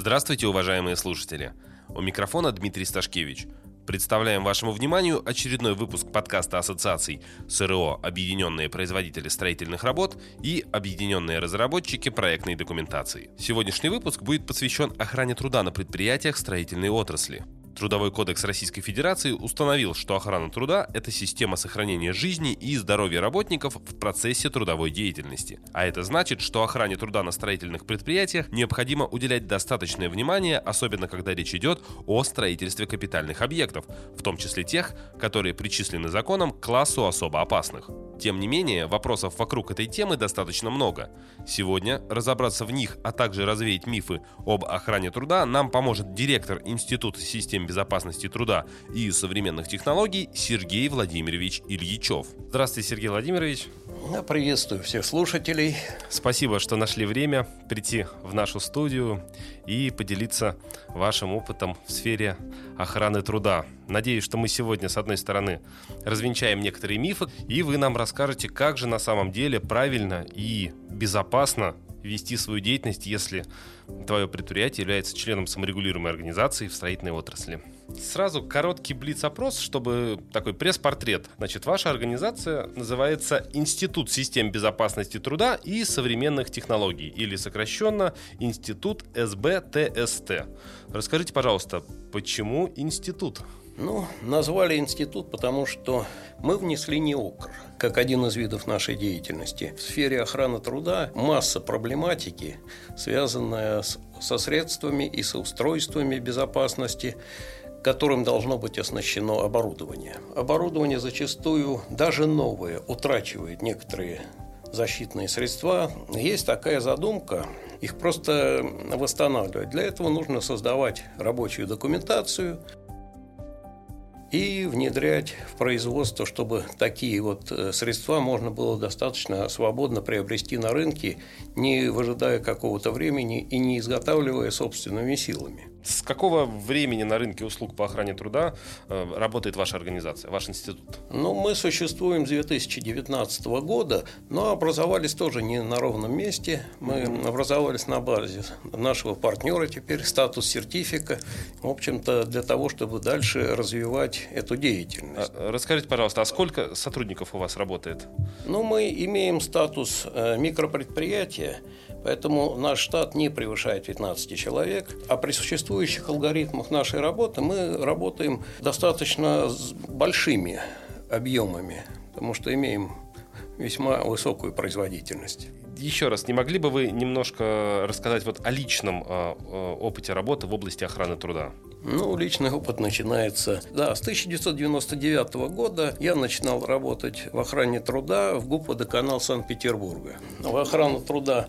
Здравствуйте, уважаемые слушатели. У микрофона Дмитрий Сташкевич. Представляем вашему вниманию очередной выпуск подкаста ассоциаций СРО «Объединенные производители строительных работ» и «Объединенные разработчики проектной документации». Сегодняшний выпуск будет посвящен охране труда на предприятиях строительной отрасли – Трудовой кодекс Российской Федерации установил, что охрана труда – это система сохранения жизни и здоровья работников в процессе трудовой деятельности. А это значит, что охране труда на строительных предприятиях необходимо уделять достаточное внимание, особенно когда речь идет о строительстве капитальных объектов, в том числе тех, которые причислены законом к классу особо опасных. Тем не менее, вопросов вокруг этой темы достаточно много. Сегодня разобраться в них, а также развеять мифы об охране труда нам поможет директор Института систем безопасности труда и современных технологий Сергей Владимирович Ильичев. Здравствуйте, Сергей Владимирович. Я приветствую всех слушателей. Спасибо, что нашли время прийти в нашу студию и поделиться вашим опытом в сфере охраны труда. Надеюсь, что мы сегодня, с одной стороны, развенчаем некоторые мифы, и вы нам расскажете, как же на самом деле правильно и безопасно вести свою деятельность, если твое предприятие является членом саморегулируемой организации в строительной отрасли. Сразу короткий блиц-опрос, чтобы такой пресс-портрет. Значит, ваша организация называется Институт систем безопасности труда и современных технологий, или сокращенно Институт СБТСТ. Расскажите, пожалуйста, почему институт? Ну, назвали институт, потому что мы внесли неокр, как один из видов нашей деятельности. В сфере охраны труда масса проблематики, связанная с, со средствами и со устройствами безопасности, которым должно быть оснащено оборудование. Оборудование зачастую, даже новое, утрачивает некоторые защитные средства. Есть такая задумка, их просто восстанавливать. Для этого нужно создавать рабочую документацию, и внедрять в производство, чтобы такие вот э, средства можно было достаточно свободно приобрести на рынке, не выжидая какого-то времени и не изготавливая собственными силами. С какого времени на рынке услуг по охране труда э, работает ваша организация, ваш институт? Ну, мы существуем с 2019 года, но образовались тоже не на ровном месте. Мы образовались на базе нашего партнера теперь, статус сертифика, в общем-то, для того, чтобы дальше развивать эту деятельность. А, расскажите, пожалуйста, а сколько сотрудников у вас работает? Ну, мы имеем статус э, микропредприятия, Поэтому наш штат не превышает 15 человек. А при существующих алгоритмах нашей работы мы работаем достаточно с большими объемами, потому что имеем весьма высокую производительность. Еще раз, не могли бы вы немножко рассказать вот о личном э, опыте работы в области охраны труда? Ну, личный опыт начинается... Да, с 1999 года я начинал работать в охране труда в ГУП «Водоканал Санкт-Петербурга». В охрану труда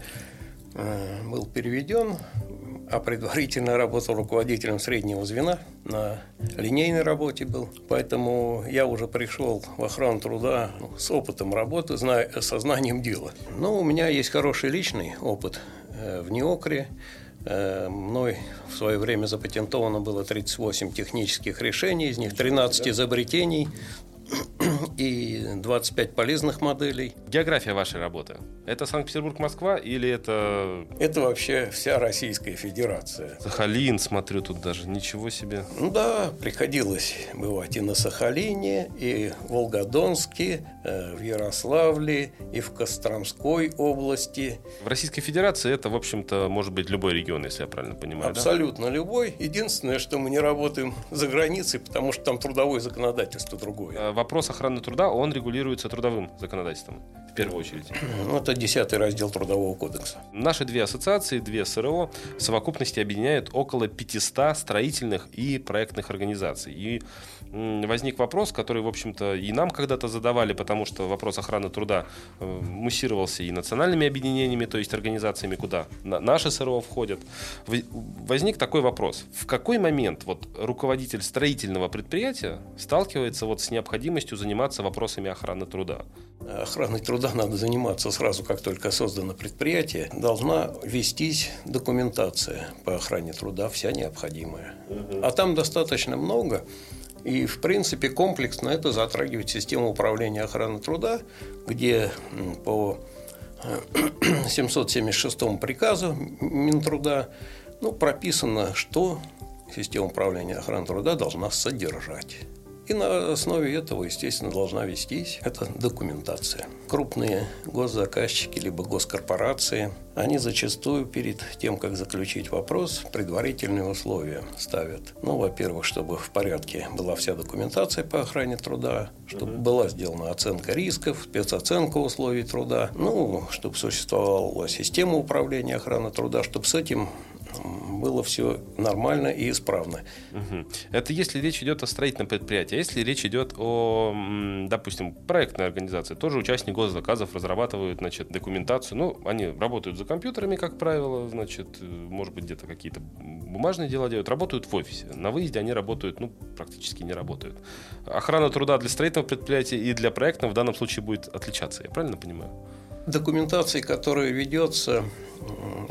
был переведен, а предварительно работал руководителем среднего звена, на линейной работе был. Поэтому я уже пришел в охрану труда ну, с опытом работы, зная, со знанием дела. Но у меня есть хороший личный опыт э, в НИОКРе. Э, мной в свое время запатентовано было 38 технических решений, из них 13 изобретений, и 25 полезных моделей. География вашей работы – это Санкт-Петербург, Москва или это… Это вообще вся Российская Федерация. Сахалин, смотрю, тут даже ничего себе. Ну да, приходилось бывать и на Сахалине, и в Волгодонске, э, в Ярославле, и в Костромской области. В Российской Федерации это, в общем-то, может быть любой регион, если я правильно понимаю, Абсолютно да? любой. Единственное, что мы не работаем за границей, потому что там трудовое законодательство другое. А вопрос охраны труда, он регулируется трудовым законодательством в первую очередь. Ну, это десятый раздел Трудового кодекса. Наши две ассоциации, две СРО в совокупности объединяют около 500 строительных и проектных организаций. И возник вопрос, который, в общем-то, и нам когда-то задавали, потому что вопрос охраны труда э, муссировался и национальными объединениями, то есть организациями, куда наши СРО входят. Возник такой вопрос. В какой момент вот руководитель строительного предприятия сталкивается вот с необходимостью заниматься вопросами охраны труда? Охраной труда надо заниматься сразу, как только создано предприятие. Должна вестись документация по охране труда, вся необходимая. А там достаточно много. И, в принципе, комплексно это затрагивает систему управления охраны труда, где по 776 приказу Минтруда Ну, прописано, что система управления охраны труда должна содержать. И на основе этого, естественно, должна вестись эта документация. Крупные госзаказчики либо госкорпорации, они зачастую перед тем, как заключить вопрос, предварительные условия ставят. Ну, во-первых, чтобы в порядке была вся документация по охране труда, чтобы была сделана оценка рисков, спецоценка условий труда, ну, чтобы существовала система управления охраны труда, чтобы с этим было все нормально и исправно. Угу. Это если речь идет о строительном предприятии. А если речь идет о, допустим, проектной организации, тоже участник госзаказов разрабатывают значит, документацию. Ну, они работают за компьютерами, как правило, значит, может быть, где-то какие-то бумажные дела делают, работают в офисе. На выезде они работают, ну, практически не работают. Охрана труда для строительного предприятия и для проектного в данном случае будет отличаться. Я правильно понимаю? Документация, которая ведется,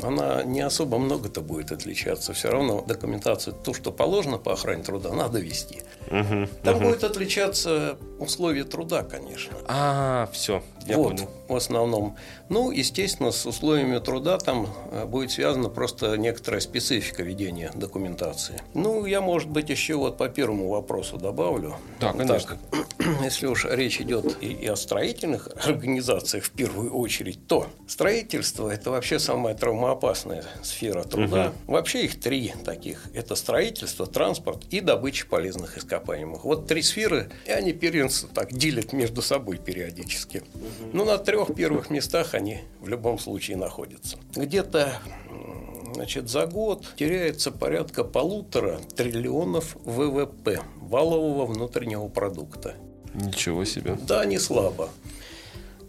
она не особо много-то будет отличаться. Все равно документацию, то, что положено по охране труда, надо вести. Угу, Там угу. будет отличаться условия труда, конечно. А, все, я вот, понял. в основном. Ну, естественно, с условиями труда там э, будет связана просто некоторая специфика ведения документации. Ну, я, может быть, еще вот по первому вопросу добавлю. Да, конечно. Так, если уж речь идет и, и о строительных организациях в первую очередь, то строительство – это вообще самая травмоопасная сфера труда. Угу. Вообще их три таких – это строительство, транспорт и добыча полезных ископаемых. Вот три сферы, и они первенство так делят между собой периодически. Угу. Но на трех первых местах они в любом случае находятся. Где-то значит, за год теряется порядка полутора триллионов ВВП, валового внутреннего продукта. Ничего себе. Да, не слабо.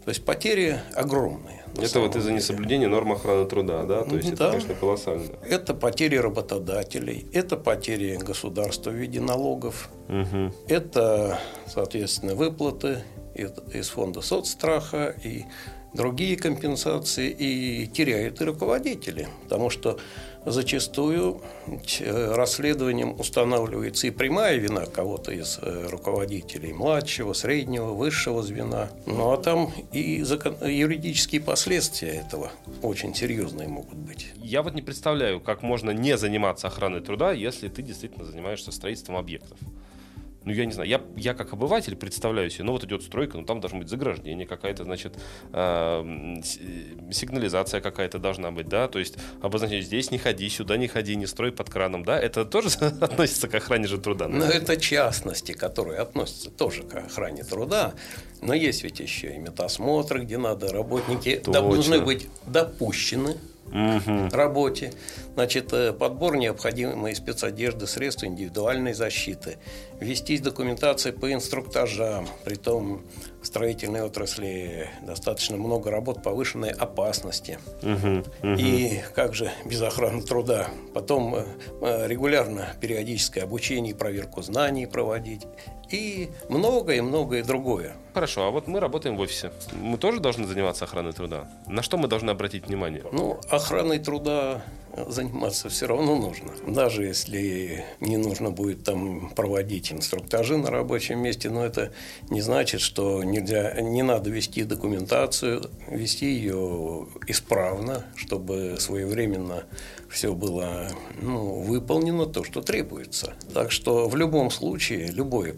То есть потери огромные. Это вот из-за несоблюдения норм охраны труда, да? То есть да. это, конечно, колоссально. Это потери работодателей, это потери государства в виде налогов, угу. это, соответственно, выплаты из фонда соцстраха и другие компенсации, и теряют и руководители, потому что зачастую э, расследованием устанавливается и прямая вина кого-то из э, руководителей младшего, среднего, высшего звена. Ну а там и закон... юридические последствия этого очень серьезные могут быть. Я вот не представляю, как можно не заниматься охраной труда, если ты действительно занимаешься строительством объектов ну, я не знаю, я, я как обыватель представляю себе, ну, вот идет стройка, ну, там должно быть заграждение какая-то, значит, э, сигнализация какая-то должна быть, да, то есть обозначение здесь не ходи, сюда не ходи, не строй под краном, да, это тоже относится к охране же труда. Ну, это частности, которые относятся тоже к охране труда, но есть ведь еще и метасмотры, где надо, работники Точно. должны быть допущены угу. работе. Значит, э, подбор необходимой спецодежды, средств индивидуальной защиты. Вестись документация по инструктажам. Притом в строительной отрасли достаточно много работ повышенной опасности. Угу, угу. И как же без охраны труда? Потом э, э, регулярно периодическое обучение и проверку знаний проводить и многое-многое другое. Хорошо, а вот мы работаем в офисе. Мы тоже должны заниматься охраной труда? На что мы должны обратить внимание? Ну, охраной труда заниматься все равно нужно. Даже если не нужно будет там проводить инструктажи на рабочем месте, но это не значит, что нельзя, не надо вести документацию, вести ее исправно, чтобы своевременно все было ну, выполнено то, что требуется. Так что в любом случае любое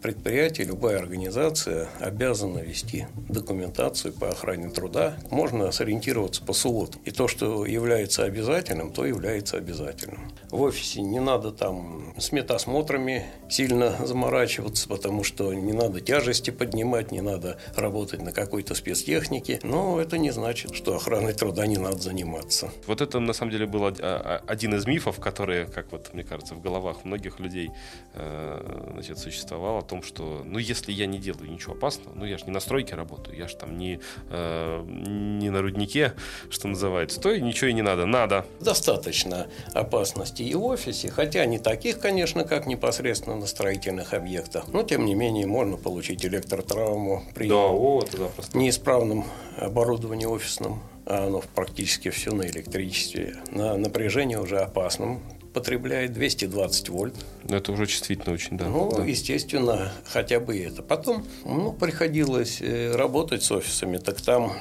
предприятие, любая организация обязана вести документацию по охране труда. Можно сориентироваться по СУОТ. И то, что является обязательным, то является обязательным. В офисе не надо там с метасмотрами сильно заморачиваться, потому что не надо тяжести поднимать, не надо работать на какой-то спецтехнике. Но это не значит, что охраной труда не надо заниматься. Вот это на самом деле было а, а, один из мифов, которые, как вот мне кажется, в головах многих людей э, значит, существовал о том, что ну если я не делаю ничего опасного, ну я же не на стройке работаю, я же там не, э, не на руднике, что называется, то и ничего и не надо. Надо. Достаточно опасности и в офисе, хотя не таких, конечно, как непосредственно на строительных объектах, но тем не менее можно получить электротравму при да, вот, да, неисправном оборудовании офисном а оно практически все на электричестве, на напряжение уже опасном, потребляет 220 вольт. Это уже чувствительно очень, да. Ну, да. естественно, хотя бы это. Потом, ну, приходилось э, работать с офисами, так там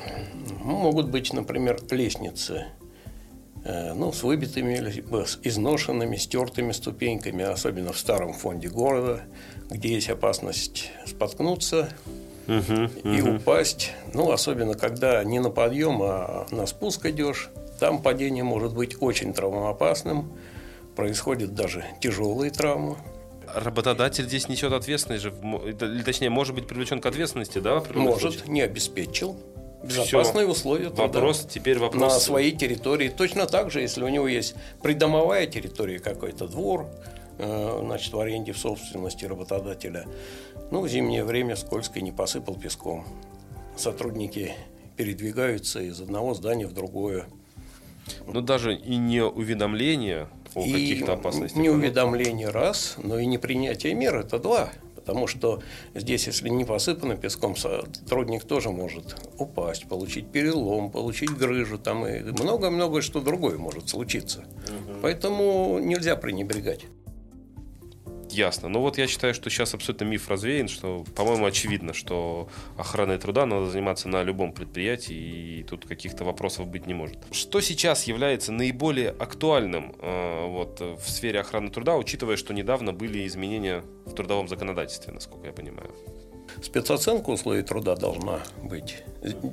могут быть, например, лестницы ну, с выбитыми, с изношенными, стертыми ступеньками, особенно в старом фонде города, где есть опасность споткнуться угу, и угу. упасть. Ну, особенно когда не на подъем, а на спуск идешь. Там падение может быть очень травмоопасным, происходят даже тяжелые травмы работодатель здесь несет ответственность же, или точнее, может быть привлечен к ответственности, да? Может, случае? не обеспечил. Безопасные Все. условия труда. Вопрос, теперь вопрос. На своей территории. Точно так же, если у него есть придомовая территория, какой-то двор, э, значит, в аренде в собственности работодателя. Ну, в зимнее время скользко не посыпал песком. Сотрудники передвигаются из одного здания в другое. Ну, даже и не уведомление о каких-то опасностях. Не уведомление раз, но и не принятие мер – это два. Потому что здесь, если не посыпано песком, сотрудник тоже может упасть, получить перелом, получить грыжу, там и много-много что другое может случиться. Угу. Поэтому нельзя пренебрегать ясно. Но вот я считаю, что сейчас абсолютно миф развеян, что, по-моему, очевидно, что охраной труда надо заниматься на любом предприятии, и тут каких-то вопросов быть не может. Что сейчас является наиболее актуальным э, вот, в сфере охраны труда, учитывая, что недавно были изменения в трудовом законодательстве, насколько я понимаю? Спецоценка условий труда должна быть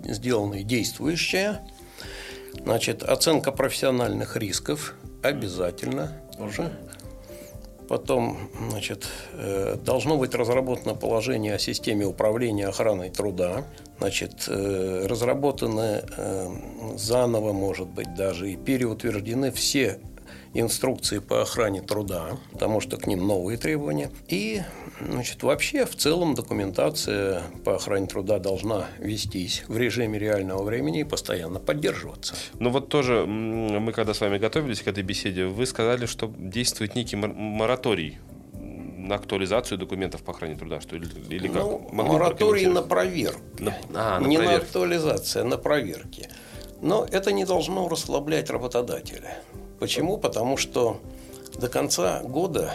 сделана и действующая. Значит, оценка профессиональных рисков обязательно уже Потом, значит, э, должно быть разработано положение о системе управления охраной труда. Значит, э, разработаны э, заново, может быть, даже и переутверждены все инструкции по охране труда, потому что к ним новые требования. И значит, вообще в целом документация по охране труда должна вестись в режиме реального времени и постоянно поддерживаться. Ну вот тоже мы когда с вами готовились к этой беседе, вы сказали, что действует некий мораторий на актуализацию документов по охране труда, что или, или как? Ну, мораторий на проверку. На, а, на не проверку. на актуализацию, а на проверки. Но это не должно расслаблять работодателя. Почему? Потому что до конца года,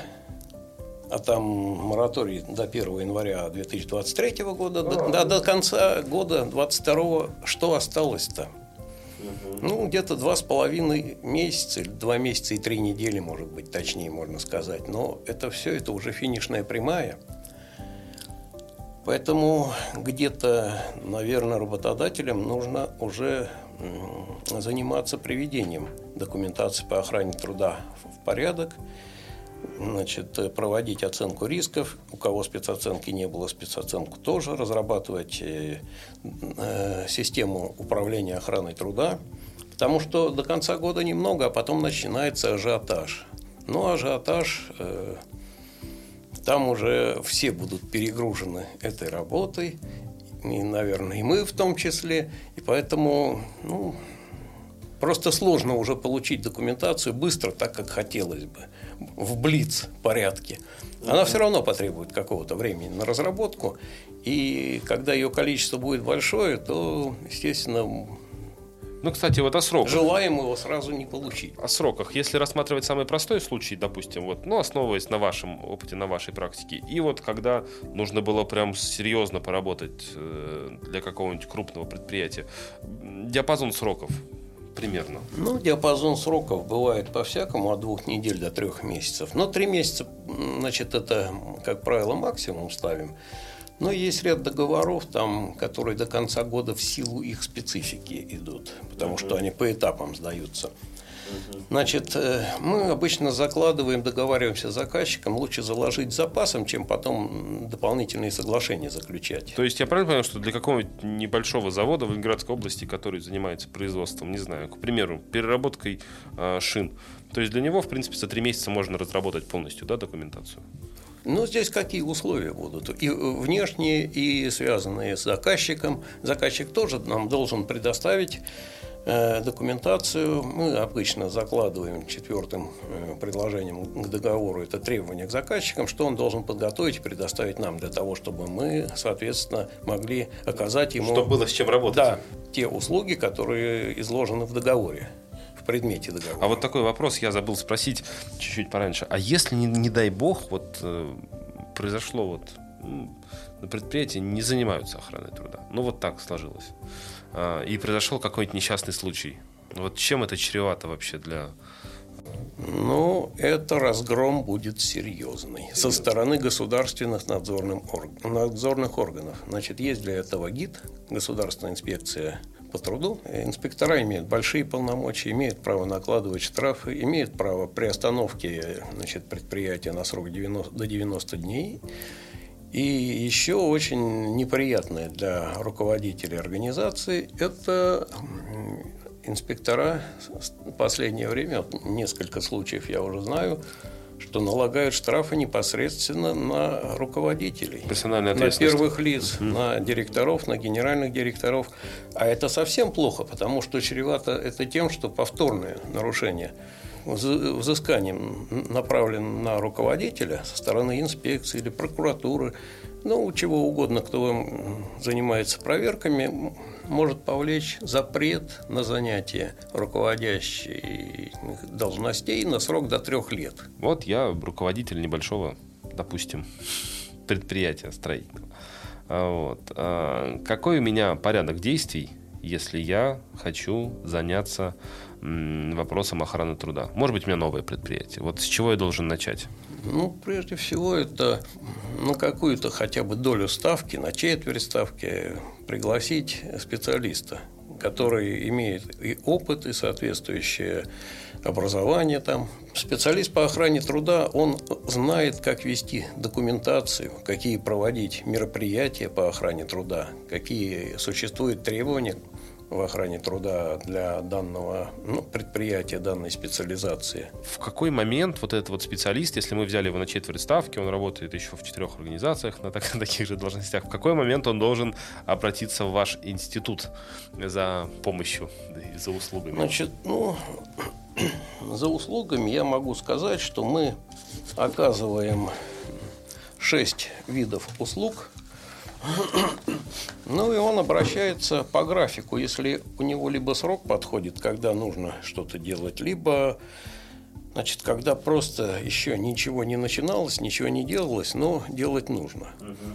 а там мораторий до 1 января 2023 года, до, до, до конца года 2022 что осталось-то? Ну, где-то два с половиной месяца, или два месяца и три недели, может быть, точнее можно сказать. Но это все, это уже финишная прямая. Поэтому где-то, наверное, работодателям нужно уже заниматься приведением документации по охране труда в порядок, значит, проводить оценку рисков. У кого спецоценки не было, спецоценку тоже разрабатывать э, э, систему управления охраной труда. Потому что до конца года немного, а потом начинается ажиотаж. Ну, ажиотаж, э, там уже все будут перегружены этой работой, и, наверное, и мы в том числе. И поэтому, ну, просто сложно уже получить документацию быстро, так как хотелось бы, в блиц порядке. Она все равно потребует какого-то времени на разработку. И когда ее количество будет большое, то, естественно, ну, кстати, вот о сроках. Желаем его сразу не получить. О сроках. Если рассматривать самый простой случай, допустим, вот, ну, основываясь на вашем опыте, на вашей практике, и вот когда нужно было прям серьезно поработать э, для какого-нибудь крупного предприятия, диапазон сроков примерно? Ну, диапазон сроков бывает по-всякому, от двух недель до трех месяцев. Но три месяца, значит, это, как правило, максимум ставим. Но есть ряд договоров, там, которые до конца года в силу их специфики идут, потому uh-huh. что они по этапам сдаются. Значит, э, мы обычно закладываем, договариваемся с заказчиком, лучше заложить запасом, чем потом дополнительные соглашения заключать. То есть я правильно понимаю, что для какого-нибудь небольшого завода в Ленинградской области, который занимается производством, не знаю, к примеру, переработкой э, шин, то есть для него, в принципе, за три месяца можно разработать полностью да, документацию? Ну, здесь какие условия будут? И внешние, и связанные с заказчиком. Заказчик тоже нам должен предоставить э, документацию. Мы обычно закладываем четвертым э, предложением к договору это требование к заказчикам, что он должен подготовить и предоставить нам для того, чтобы мы, соответственно, могли оказать ему... Чтобы было с чем работать. Да, те услуги, которые изложены в договоре предмете договора. А вот такой вопрос я забыл спросить чуть-чуть пораньше. А если, не, не дай бог, вот э, произошло вот на предприятии не занимаются охраной труда. Ну вот так сложилось. А, и произошел какой-нибудь несчастный случай. Вот чем это чревато вообще для ну, это разгром будет серьезный со стороны государственных надзорных, надзорных органов. Значит, есть для этого ГИД, Государственная инспекция по труду. Инспектора имеют большие полномочия, имеют право накладывать штрафы, имеют право при остановке значит, предприятия на срок 90, до 90 дней. И еще очень неприятное для руководителей организации – это инспектора в последнее время, несколько случаев я уже знаю, что налагают штрафы непосредственно на руководителей, на первых лиц, угу. на директоров, на генеральных директоров. А это совсем плохо, потому что чревато это тем, что повторное нарушение взысканием направлено на руководителя со стороны инспекции или прокуратуры, ну, чего угодно, кто занимается проверками, может повлечь запрет на занятие руководящей должностей на срок до трех лет. Вот я руководитель небольшого, допустим, предприятия строительного. А вот. А какой у меня порядок действий, если я хочу заняться вопросом охраны труда? Может быть, у меня новое предприятие. Вот с чего я должен начать? Ну, прежде всего, это ну, какую-то хотя бы долю ставки, на четверть ставки пригласить специалиста, который имеет и опыт, и соответствующее образование там. Специалист по охране труда, он знает, как вести документацию, какие проводить мероприятия по охране труда, какие существуют требования в охране труда для данного ну, предприятия, данной специализации. В какой момент вот этот вот специалист, если мы взяли его на четверть ставки, он работает еще в четырех организациях на, так, на таких же должностях, в какой момент он должен обратиться в ваш институт за помощью и за услугами? Значит, ну, за услугами я могу сказать, что мы оказываем шесть видов услуг – ну и он обращается по графику, если у него либо срок подходит, когда нужно что-то делать, либо Значит, когда просто еще ничего не начиналось, ничего не делалось, но делать нужно.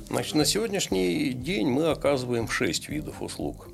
Значит, на сегодняшний день мы оказываем шесть видов услуг.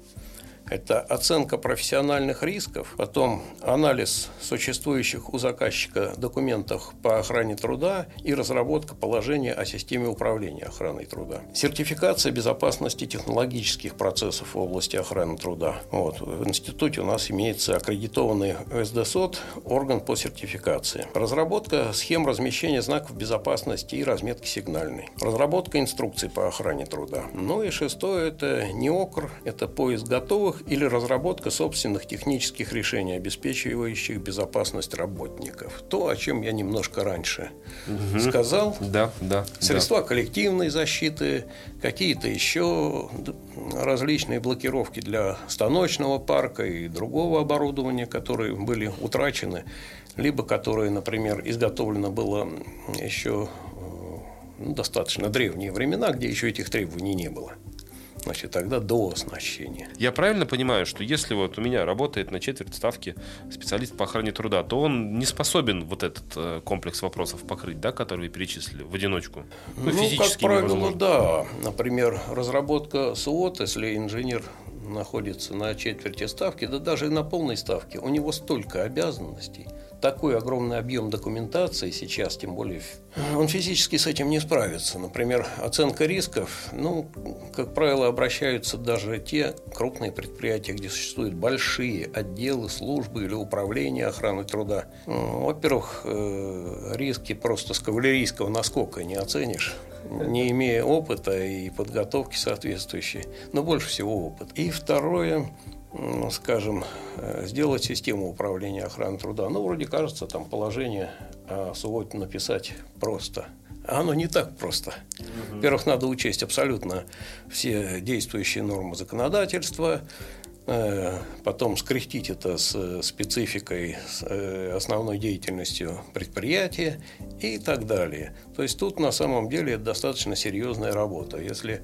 Это оценка профессиональных рисков, потом анализ существующих у заказчика документов по охране труда и разработка положения о системе управления охраной труда. Сертификация безопасности технологических процессов в области охраны труда. Вот. В институте у нас имеется аккредитованный СДСОД, орган по сертификации. Разработка схем размещения знаков безопасности и разметки сигнальной. Разработка инструкций по охране труда. Ну и шестое – это НИОКР, это поиск готовых или разработка собственных технических решений, обеспечивающих безопасность работников. То, о чем я немножко раньше угу. сказал. Да, да. Средства да. коллективной защиты, какие-то еще различные блокировки для станочного парка и другого оборудования, которые были утрачены, либо которые, например, изготовлено было еще э, ну, достаточно древние времена, где еще этих требований не было значит, тогда до оснащения. Я правильно понимаю, что если вот у меня работает на четверть ставки специалист по охране труда, то он не способен вот этот э, комплекс вопросов покрыть, да, который вы перечислили, в одиночку? Ну, ну как правило, невозможно. да. Например, разработка СУОТ, если инженер находится на четверти ставки, да даже на полной ставке, у него столько обязанностей – такой огромный объем документации сейчас, тем более, он физически с этим не справится. Например, оценка рисков, ну, как правило, обращаются даже те крупные предприятия, где существуют большие отделы, службы или управления охраны труда. Ну, во-первых, э, риски просто с кавалерийского наскока не оценишь не имея опыта и подготовки соответствующей, но больше всего опыт. И второе, скажем, э, сделать систему управления охраной труда. Ну, вроде кажется, там положение о субботе написать просто. А оно не так просто. Во-первых, надо учесть абсолютно все действующие нормы законодательства, э, потом скрестить это с спецификой, с э, основной деятельностью предприятия и так далее. То есть тут на самом деле достаточно серьезная работа. Если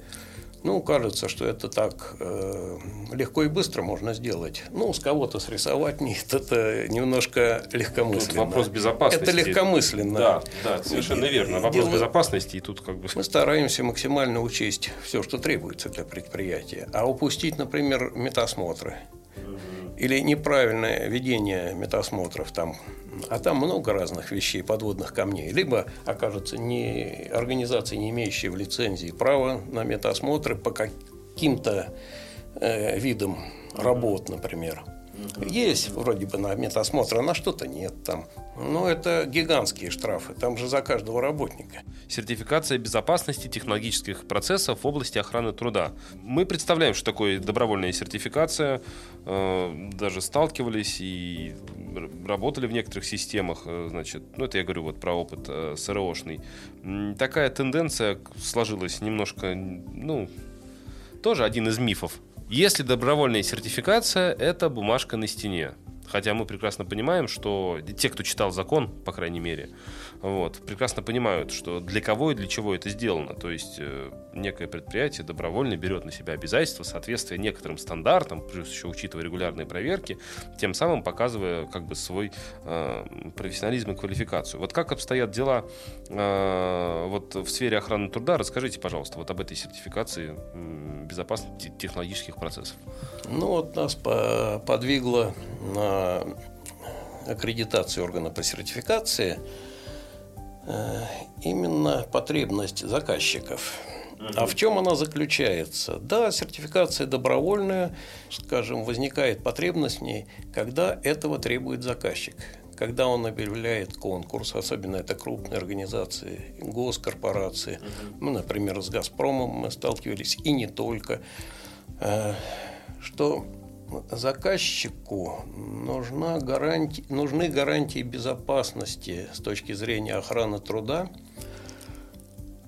ну, кажется, что это так э, легко и быстро можно сделать. Ну, с кого-то срисовать нет, это немножко легкомысленно. Тут вопрос безопасности. Это легкомысленно. Да, да, совершенно верно. Вопрос Дело... безопасности и тут как бы... Мы стараемся максимально учесть все, что требуется для предприятия. А упустить, например, метасмотры или неправильное ведение метасмотров там, а там много разных вещей, подводных камней, либо окажутся не организации, не имеющие в лицензии права на метасмотры по каким-то э, видам работ, например. Есть вроде бы на медосмотр, а на что-то нет там. Но это гигантские штрафы, там же за каждого работника. Сертификация безопасности технологических процессов в области охраны труда. Мы представляем, что такое добровольная сертификация, э, даже сталкивались и работали в некоторых системах, э, значит, ну это я говорю вот про опыт э, СРОшный. Такая тенденция сложилась немножко, ну, тоже один из мифов если добровольная сертификация, это бумажка на стене. Хотя мы прекрасно понимаем, что те, кто читал закон, по крайней мере, вот, прекрасно понимают, что для кого и для чего это сделано. То есть э, некое предприятие добровольно берет на себя обязательства соответствия некоторым стандартам, плюс еще учитывая регулярные проверки, тем самым показывая как бы свой э, профессионализм и квалификацию. Вот как обстоят дела э, вот в сфере охраны труда? Расскажите, пожалуйста, вот об этой сертификации безопасности технологических процессов. Ну вот нас по подвигло на аккредитацию органа по сертификации – именно потребность заказчиков. А в чем она заключается? Да, сертификация добровольная, скажем, возникает потребность в ней, когда этого требует заказчик. Когда он объявляет конкурс, особенно это крупные организации, госкорпорации, мы, например, с «Газпромом» мы сталкивались, и не только, э, что заказчику нужна гарантия, нужны гарантии безопасности с точки зрения охраны труда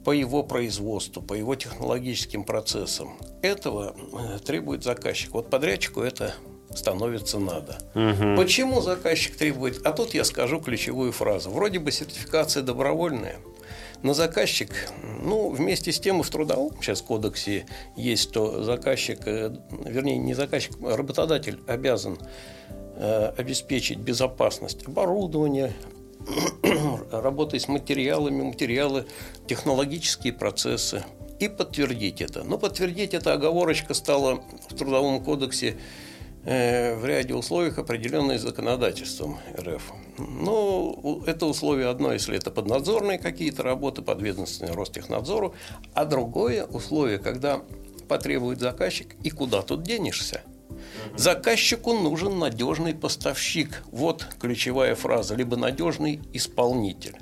по его производству, по его технологическим процессам. Этого э, требует заказчик. Вот подрядчику это становится надо. Угу. Почему заказчик требует? А тут я скажу ключевую фразу. Вроде бы сертификация добровольная – но заказчик, ну, вместе с тем и в трудовом сейчас кодексе есть, что заказчик, э, вернее, не заказчик, а работодатель обязан э, обеспечить безопасность оборудования, работой с материалами, материалы, технологические процессы и подтвердить это. Но подтвердить это оговорочка стала в Трудовом кодексе в ряде условиях, определенные законодательством РФ. Но это условие одно, если это поднадзорные какие-то работы, подведомственные Ростехнадзору, а другое условие, когда потребует заказчик, и куда тут денешься? Заказчику нужен надежный поставщик. Вот ключевая фраза. Либо надежный исполнитель.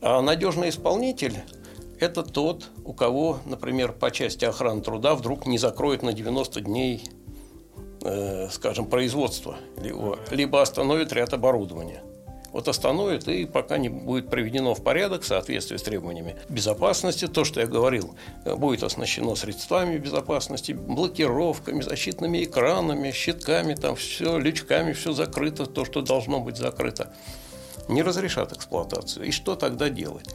А надежный исполнитель – это тот, у кого, например, по части охраны труда вдруг не закроют на 90 дней Э, скажем, производство, либо, остановит ряд оборудования. Вот остановит, и пока не будет приведено в порядок в соответствии с требованиями безопасности, то, что я говорил, будет оснащено средствами безопасности, блокировками, защитными экранами, щитками, там все, лючками, все закрыто, то, что должно быть закрыто не разрешат эксплуатацию. И что тогда делать?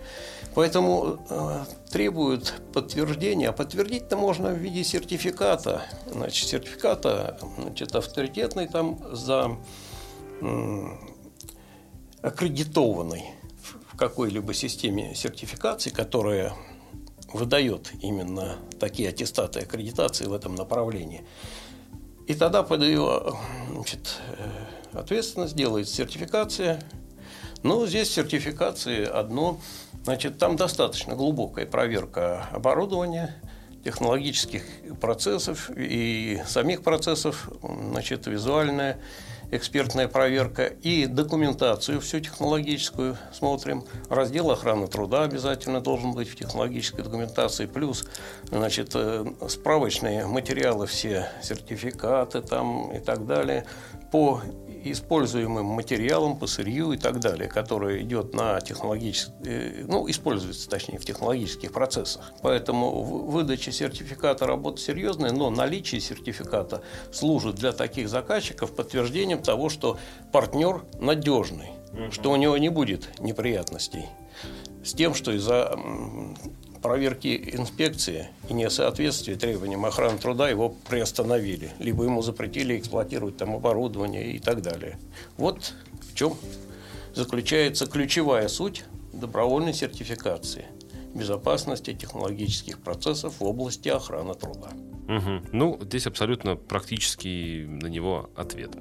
Поэтому э, требуют подтверждения. Подтвердить-то можно в виде сертификата. Значит, сертификата значит, авторитетный там за э, аккредитованный в какой-либо системе сертификации, которая выдает именно такие аттестаты аккредитации в этом направлении. И тогда под ее значит, э, ответственность делается сертификация ну, здесь сертификации одно. Значит, там достаточно глубокая проверка оборудования, технологических процессов и самих процессов, значит, визуальная экспертная проверка и документацию всю технологическую смотрим. Раздел охраны труда обязательно должен быть в технологической документации, плюс значит, э, справочные материалы все, сертификаты там и так далее по используемым материалам, по сырью и так далее, которое идет на технологических, э, ну, используется, точнее, в технологических процессах. Поэтому выдача сертификата работа серьезная, но наличие сертификата служит для таких заказчиков подтверждением того, что партнер надежный, угу. что у него не будет неприятностей с тем, что из-за проверки инспекции и несоответствие требованиям охраны труда его приостановили, либо ему запретили эксплуатировать там оборудование и так далее. Вот в чем заключается ключевая суть добровольной сертификации безопасности технологических процессов в области охраны труда. Угу. Ну, здесь абсолютно практический на него ответ.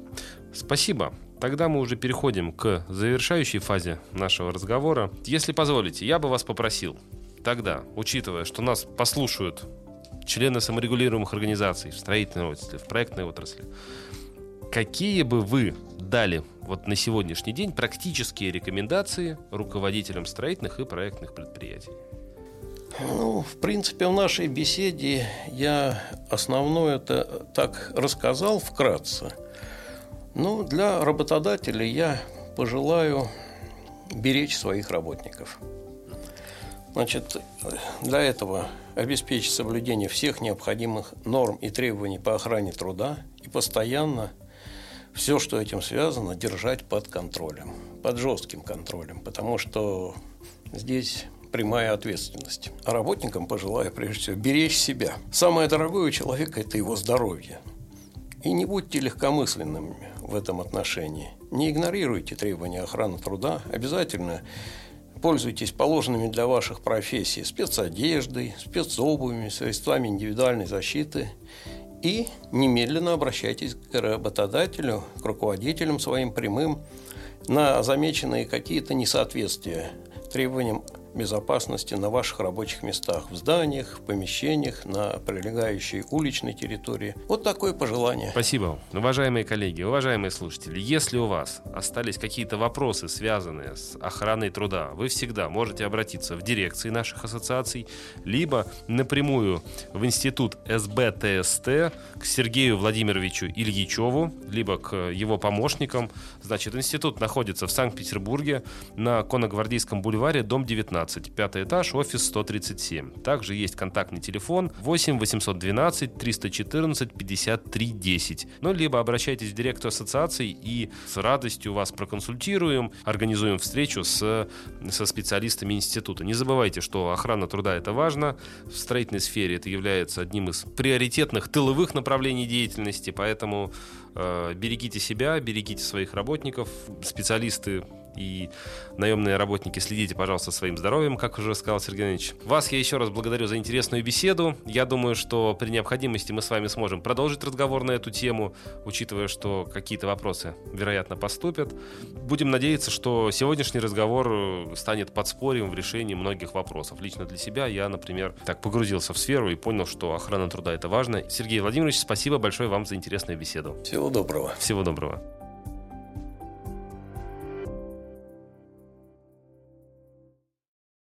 Спасибо. Тогда мы уже переходим к завершающей фазе нашего разговора. Если позволите, я бы вас попросил тогда, учитывая, что нас послушают члены саморегулируемых организаций в строительной отрасли, в проектной отрасли, какие бы вы дали вот на сегодняшний день практические рекомендации руководителям строительных и проектных предприятий? Ну, в принципе, в нашей беседе я основное это так рассказал вкратце. Ну, для работодателей я пожелаю беречь своих работников. Значит, для этого обеспечить соблюдение всех необходимых норм и требований по охране труда и постоянно все, что этим связано, держать под контролем, под жестким контролем, потому что здесь прямая ответственность. А работникам пожелаю, прежде всего, беречь себя. Самое дорогое у человека – это его здоровье. И не будьте легкомысленными в этом отношении. Не игнорируйте требования охраны труда. Обязательно пользуйтесь положенными для ваших профессий спецодеждой, спецобувями, средствами индивидуальной защиты. И немедленно обращайтесь к работодателю, к руководителям своим прямым на замеченные какие-то несоответствия требованиям безопасности на ваших рабочих местах, в зданиях, в помещениях, на прилегающей уличной территории. Вот такое пожелание. Спасибо. Уважаемые коллеги, уважаемые слушатели, если у вас остались какие-то вопросы, связанные с охраной труда, вы всегда можете обратиться в дирекции наших ассоциаций, либо напрямую в институт СБТСТ к Сергею Владимировичу Ильичеву, либо к его помощникам. Значит, институт находится в Санкт-Петербурге на Коногвардейском бульваре, дом 19. 15, пятый этаж, офис 137. Также есть контактный телефон 8 812 314 53 10. Ну, либо обращайтесь в директор ассоциации и с радостью вас проконсультируем, организуем встречу с, со специалистами института. Не забывайте, что охрана труда это важно. В строительной сфере это является одним из приоритетных тыловых направлений деятельности, поэтому э, берегите себя, берегите своих работников. Специалисты и наемные работники, следите, пожалуйста, своим здоровьем, как уже сказал Сергей Иванович. Вас я еще раз благодарю за интересную беседу. Я думаю, что при необходимости мы с вами сможем продолжить разговор на эту тему, учитывая, что какие-то вопросы, вероятно, поступят. Будем надеяться, что сегодняшний разговор станет подспорьем в решении многих вопросов. Лично для себя я, например, так погрузился в сферу и понял, что охрана труда это важно. Сергей Владимирович, спасибо большое вам за интересную беседу. Всего доброго. Всего доброго.